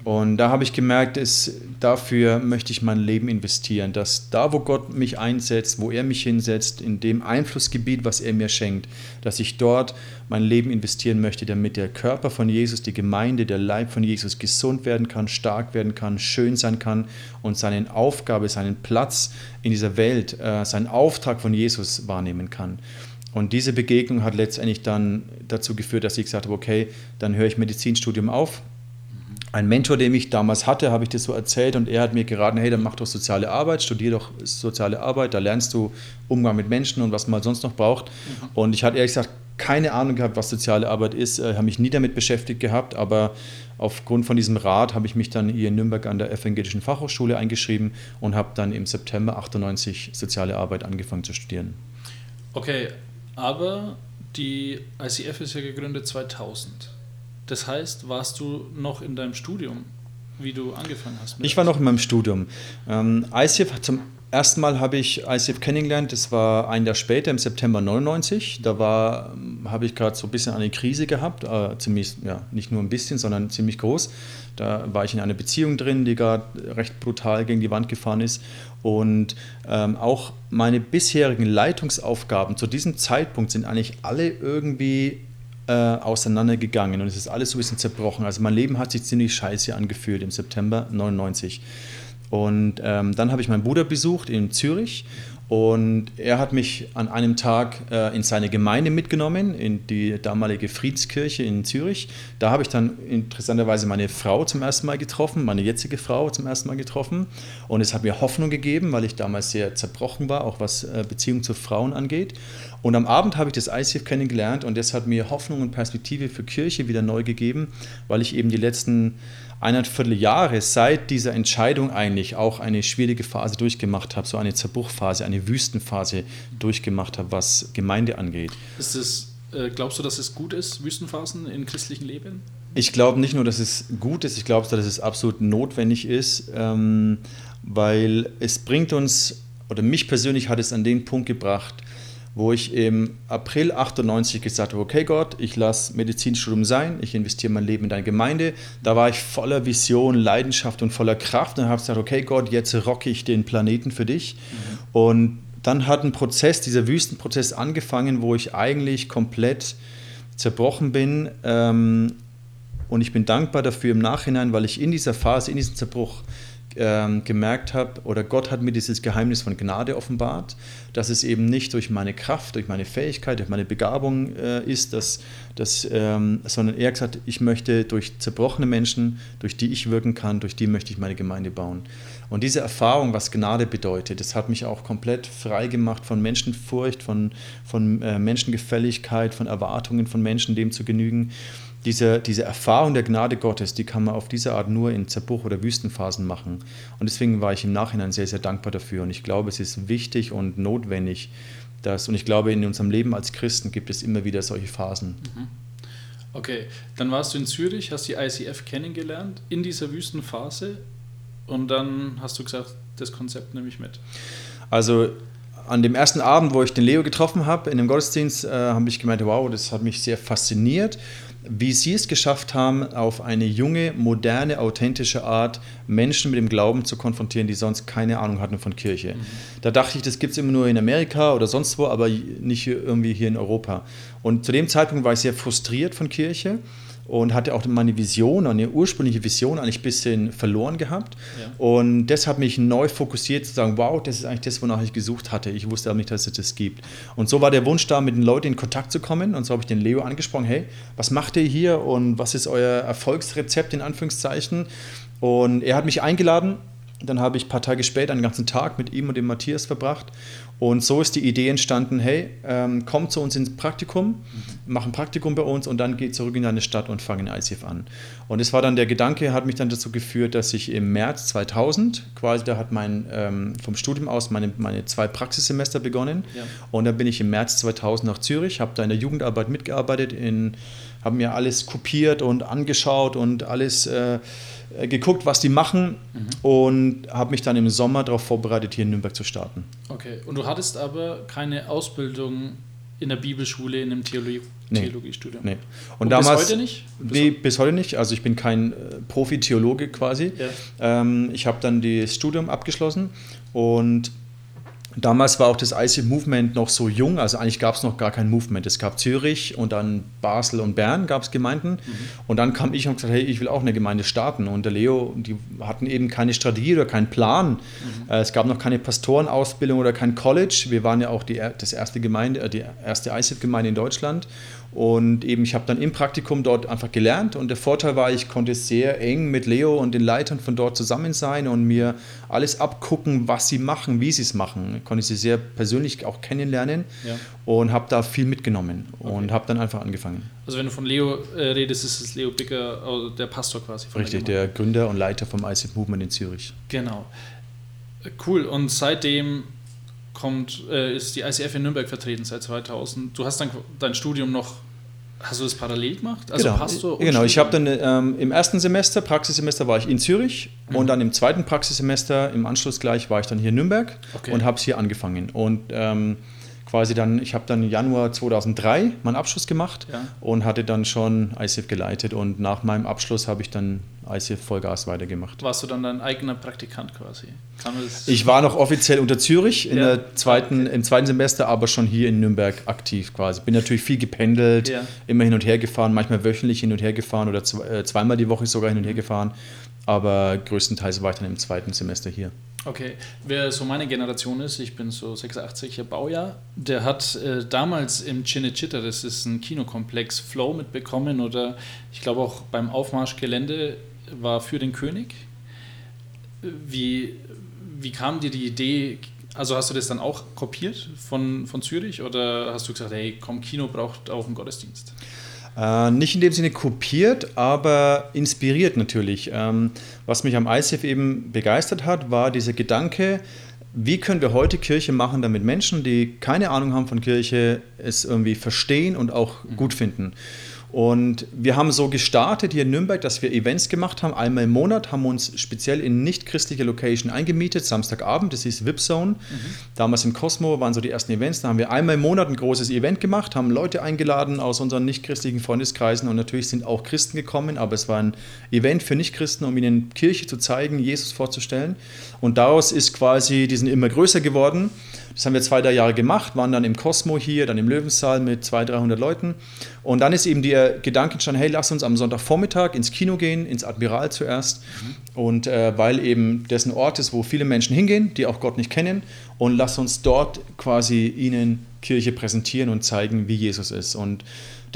Speaker 9: Und da habe ich gemerkt, es, dafür möchte ich mein Leben investieren, dass da, wo Gott mich einsetzt, wo er mich hinsetzt, in dem Einflussgebiet, was er mir schenkt, dass ich dort mein Leben investieren möchte, damit der Körper von Jesus, die Gemeinde, der Leib von Jesus gesund werden kann, stark werden kann, schön sein kann und seine Aufgabe, seinen Platz in dieser Welt, äh, seinen Auftrag von Jesus wahrnehmen kann. Und diese Begegnung hat letztendlich dann dazu geführt, dass ich gesagt habe, okay, dann höre ich Medizinstudium auf, ein Mentor, den ich damals hatte, habe ich das so erzählt und er hat mir geraten, hey, dann mach doch soziale Arbeit, studier doch soziale Arbeit, da lernst du Umgang mit Menschen und was man sonst noch braucht. Mhm. Und ich hatte ehrlich gesagt keine Ahnung gehabt, was soziale Arbeit ist, äh, habe mich nie damit beschäftigt gehabt, aber aufgrund von diesem Rat habe ich mich dann hier in Nürnberg an der Evangelischen Fachhochschule eingeschrieben und habe dann im September 98 soziale Arbeit angefangen zu studieren.
Speaker 3: Okay, aber die ICF ist ja gegründet 2000. Das heißt, warst du noch in deinem Studium, wie du angefangen hast?
Speaker 9: ich war noch in meinem Studium. Ähm, ICF zum ersten Mal habe ich ICF kennengelernt, das war ein Jahr später, im September 99. Da war, ähm, habe ich gerade so ein bisschen eine Krise gehabt, äh, ziemlich, ja, nicht nur ein bisschen, sondern ziemlich groß. Da war ich in einer Beziehung drin, die gerade recht brutal gegen die Wand gefahren ist. Und ähm, auch meine bisherigen Leitungsaufgaben zu diesem Zeitpunkt sind eigentlich alle irgendwie äh, auseinandergegangen und es ist alles so ein bisschen zerbrochen. Also mein Leben hat sich ziemlich scheiße angefühlt im September 99. Und ähm, dann habe ich meinen Bruder besucht in Zürich und er hat mich an einem Tag äh, in seine Gemeinde mitgenommen, in die damalige Friedskirche in Zürich. Da habe ich dann interessanterweise meine Frau zum ersten Mal getroffen, meine jetzige Frau zum ersten Mal getroffen. Und es hat mir Hoffnung gegeben, weil ich damals sehr zerbrochen war, auch was äh, Beziehungen zu Frauen angeht. Und am Abend habe ich das ICF kennengelernt und das hat mir Hoffnung und Perspektive für Kirche wieder neu gegeben, weil ich eben die letzten eineinviertel Jahre seit dieser Entscheidung eigentlich auch eine schwierige Phase durchgemacht habe, so eine Zerbruchphase, eine Wüstenphase durchgemacht habe, was Gemeinde angeht.
Speaker 3: Ist es, äh, glaubst du, dass es gut ist, Wüstenphasen in christlichen Leben?
Speaker 9: Ich glaube nicht nur, dass es gut ist, ich glaube, dass es absolut notwendig ist, ähm, weil es bringt uns, oder mich persönlich hat es an den Punkt gebracht, wo ich im April 98 gesagt habe, okay Gott, ich lasse Medizinstudium sein, ich investiere mein Leben in deine Gemeinde. Da war ich voller Vision, Leidenschaft und voller Kraft und habe gesagt, okay Gott, jetzt rocke ich den Planeten für dich. Mhm. Und dann hat ein Prozess, dieser Wüstenprozess angefangen, wo ich eigentlich komplett zerbrochen bin. Ähm, und ich bin dankbar dafür im Nachhinein, weil ich in dieser Phase, in diesem Zerbruch, ähm, gemerkt habe, oder Gott hat mir dieses Geheimnis von Gnade offenbart, dass es eben nicht durch meine Kraft, durch meine Fähigkeit, durch meine Begabung äh, ist, dass, dass, ähm, sondern er gesagt, ich möchte durch zerbrochene Menschen, durch die ich wirken kann, durch die möchte ich meine Gemeinde bauen. Und diese Erfahrung, was Gnade bedeutet, das hat mich auch komplett frei gemacht von Menschenfurcht, von, von äh, Menschengefälligkeit, von Erwartungen von Menschen, dem zu genügen diese, diese Erfahrung der Gnade Gottes, die kann man auf diese Art nur in Zerbruch- oder Wüstenphasen machen. Und deswegen war ich im Nachhinein sehr, sehr dankbar dafür. Und ich glaube, es ist wichtig und notwendig, dass, und ich glaube, in unserem Leben als Christen gibt es immer wieder solche Phasen.
Speaker 3: Mhm. Okay, dann warst du in Zürich, hast die ICF kennengelernt in dieser Wüstenphase und dann hast du gesagt, das Konzept nehme ich mit.
Speaker 9: Also an dem ersten Abend, wo ich den Leo getroffen habe in dem Gottesdienst, äh, habe ich gemeint, wow, das hat mich sehr fasziniert wie sie es geschafft haben, auf eine junge, moderne, authentische Art Menschen mit dem Glauben zu konfrontieren, die sonst keine Ahnung hatten von Kirche. Mhm. Da dachte ich, das gibt es immer nur in Amerika oder sonst wo, aber nicht irgendwie hier in Europa. Und zu dem Zeitpunkt war ich sehr frustriert von Kirche und hatte auch meine Vision, eine ursprüngliche Vision eigentlich ein bisschen verloren gehabt. Ja. Und das hat mich neu fokussiert, zu sagen, wow, das ist eigentlich das, wonach ich gesucht hatte. Ich wusste aber nicht, dass es das gibt. Und so war der Wunsch da, mit den Leuten in Kontakt zu kommen. Und so habe ich den Leo angesprochen, hey, was macht ihr hier und was ist euer Erfolgsrezept in Anführungszeichen? Und er hat mich eingeladen. Dann habe ich ein paar Tage später einen ganzen Tag mit ihm und dem Matthias verbracht und so ist die Idee entstanden, hey, ähm, komm zu uns ins Praktikum, mhm. mach ein Praktikum bei uns und dann geh zurück in deine Stadt und fang in ICF an. Und es war dann der Gedanke, hat mich dann dazu geführt, dass ich im März 2000, quasi da hat mein, ähm, vom Studium aus meine, meine zwei Praxissemester begonnen. Ja. Und dann bin ich im März 2000 nach Zürich, habe da in der Jugendarbeit mitgearbeitet, habe mir alles kopiert und angeschaut und alles... Äh, äh, geguckt, was die machen mhm. und habe mich dann im Sommer darauf vorbereitet, hier in Nürnberg zu starten.
Speaker 3: Okay, und du hattest aber keine Ausbildung in der Bibelschule, in einem Theologie nee. Theologiestudium?
Speaker 9: Nee. Und, und damals, bis heute nicht? Bis, nee, bis heute nicht. Also ich bin kein äh, Profi-Theologe quasi. Ja. Ähm, ich habe dann das Studium abgeschlossen und Damals war auch das ICF-Movement noch so jung, also eigentlich gab es noch gar kein Movement. Es gab Zürich und dann Basel und Bern gab es Gemeinden. Mhm. Und dann kam ich und gesagt, hey, ich will auch eine Gemeinde starten. Und der Leo, die hatten eben keine Strategie oder keinen Plan. Mhm. Äh, es gab noch keine Pastorenausbildung oder kein College. Wir waren ja auch die, das erste Gemeinde, äh, die erste ICF-Gemeinde in Deutschland. Und eben, ich habe dann im Praktikum dort einfach gelernt und der Vorteil war, ich konnte sehr eng mit Leo und den Leitern von dort zusammen sein und mir alles abgucken, was sie machen, wie sie es machen. Ich konnte sie sehr persönlich auch kennenlernen ja. und habe da viel mitgenommen okay. und habe dann einfach angefangen.
Speaker 3: Also wenn du von Leo äh, redest, ist es Leo Bicker, also der Pastor quasi.
Speaker 9: Richtig, der, der Gründer und Leiter vom ICF Movement in Zürich.
Speaker 3: Genau. Cool. Und seitdem kommt, äh, ist die ICF in Nürnberg vertreten seit 2000. Du hast dann dein Studium noch Hast du das parallel gemacht?
Speaker 9: Also genau, Pastor genau. ich habe dann ähm, im ersten Semester, Praxissemester, war ich in Zürich mhm. und dann im zweiten Praxissemester, im Anschluss gleich, war ich dann hier in Nürnberg okay. und habe es hier angefangen. Und ähm, quasi dann, ich habe dann im Januar 2003 meinen Abschluss gemacht ja. und hatte dann schon ICF geleitet und nach meinem Abschluss habe ich dann ICF Vollgas weitergemacht.
Speaker 3: Warst du dann dein eigener Praktikant quasi?
Speaker 9: ich war noch offiziell unter Zürich in ja. der zweiten, okay. im zweiten Semester, aber schon hier in Nürnberg aktiv quasi. Bin natürlich viel gependelt, ja. immer hin und her gefahren, manchmal wöchentlich hin und her gefahren oder äh, zweimal die Woche sogar hin und her gefahren, aber größtenteils war ich dann im zweiten Semester hier.
Speaker 3: Okay, wer so meine Generation ist, ich bin so 86er Baujahr, der hat äh, damals im Cinecittà, das ist ein Kinokomplex, Flow mitbekommen oder ich glaube auch beim Aufmarschgelände war für den König. Wie, wie kam dir die Idee, also hast du das dann auch kopiert von, von Zürich oder hast du gesagt, hey, komm, Kino braucht auch einen Gottesdienst?
Speaker 9: Äh, nicht in dem Sinne kopiert, aber inspiriert natürlich. Ähm, was mich am ICF eben begeistert hat, war dieser Gedanke, wie können wir heute Kirche machen, damit Menschen, die keine Ahnung haben von Kirche, es irgendwie verstehen und auch mhm. gut finden. Und wir haben so gestartet hier in Nürnberg, dass wir Events gemacht haben. Einmal im Monat haben wir uns speziell in nicht-christliche Location eingemietet, Samstagabend, das hieß VIP Zone. Mhm. Damals im Cosmo waren so die ersten Events. Da haben wir einmal im Monat ein großes Event gemacht, haben Leute eingeladen aus unseren nicht-christlichen Freundeskreisen und natürlich sind auch Christen gekommen, aber es war ein Event für Nicht-Christen, um ihnen Kirche zu zeigen, Jesus vorzustellen. Und daraus ist quasi, die sind immer größer geworden. Das haben wir zwei, drei Jahre gemacht, waren dann im Cosmo hier, dann im Löwensaal mit 200, 300 Leuten. Und dann ist eben der Gedanke entstanden, hey, lass uns am Sonntagvormittag ins Kino gehen, ins Admiral zuerst. Mhm. Und äh, weil eben das ein Ort ist, wo viele Menschen hingehen, die auch Gott nicht kennen. Und lass uns dort quasi ihnen Kirche präsentieren und zeigen, wie Jesus ist. Und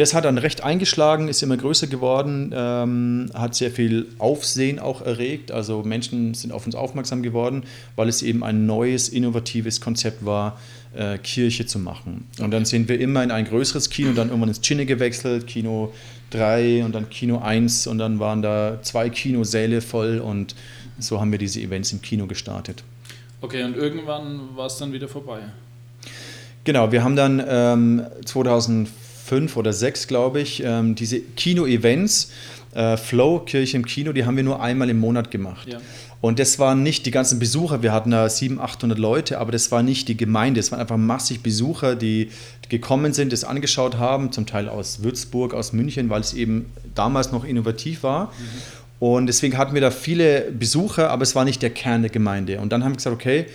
Speaker 9: das hat dann recht eingeschlagen, ist immer größer geworden, ähm, hat sehr viel Aufsehen auch erregt. Also Menschen sind auf uns aufmerksam geworden, weil es eben ein neues, innovatives Konzept war, äh, Kirche zu machen. Und dann sind wir immer in ein größeres Kino, dann irgendwann ins Cine gewechselt, Kino 3 und dann Kino 1 und dann waren da zwei Kinosäle voll und so haben wir diese Events im Kino gestartet.
Speaker 3: Okay, und irgendwann war es dann wieder vorbei.
Speaker 9: Genau, wir haben dann ähm, 2004 fünf oder sechs, glaube ich, ähm, diese Kino-Events, äh, Flow, Kirche im Kino, die haben wir nur einmal im Monat gemacht. Ja. Und das waren nicht die ganzen Besucher, wir hatten da 700, 800 Leute, aber das war nicht die Gemeinde, es waren einfach massig Besucher, die gekommen sind, das angeschaut haben, zum Teil aus Würzburg, aus München, weil es eben damals noch innovativ war. Mhm. Und deswegen hatten wir da viele Besucher, aber es war nicht der Kern der Gemeinde. Und dann haben wir gesagt, okay,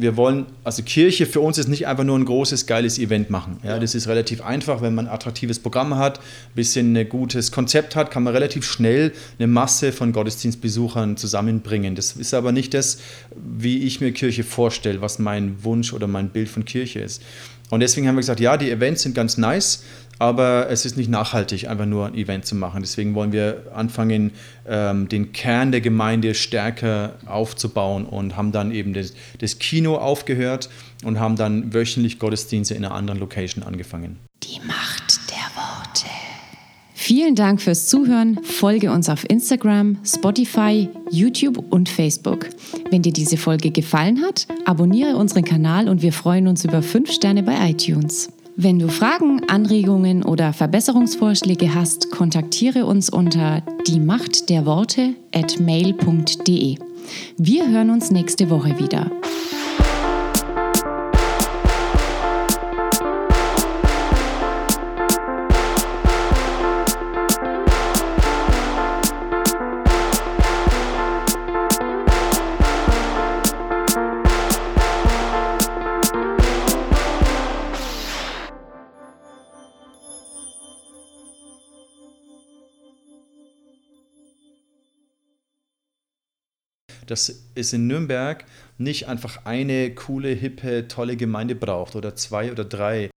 Speaker 9: wir wollen, also Kirche für uns ist nicht einfach nur ein großes, geiles Event machen. Ja, das ist relativ einfach, wenn man ein attraktives Programm hat, ein bisschen ein gutes Konzept hat, kann man relativ schnell eine Masse von Gottesdienstbesuchern zusammenbringen. Das ist aber nicht das, wie ich mir Kirche vorstelle, was mein Wunsch oder mein Bild von Kirche ist. Und deswegen haben wir gesagt, ja, die Events sind ganz nice, aber es ist nicht nachhaltig, einfach nur ein Event zu machen. Deswegen wollen wir anfangen, ähm, den Kern der Gemeinde stärker aufzubauen und haben dann eben das, das Kino aufgehört und haben dann wöchentlich Gottesdienste in einer anderen Location angefangen.
Speaker 1: Die Macht der Worte. Vielen Dank fürs Zuhören. Folge uns auf Instagram, Spotify, YouTube und Facebook. Wenn dir diese Folge gefallen hat, abonniere unseren Kanal und wir freuen uns über 5 Sterne bei iTunes. Wenn du Fragen, Anregungen oder Verbesserungsvorschläge hast, kontaktiere uns unter die Macht der Worte at mail.de. Wir hören uns nächste Woche wieder.
Speaker 9: Dass es in Nürnberg nicht einfach eine coole, hippe, tolle Gemeinde braucht oder zwei oder drei,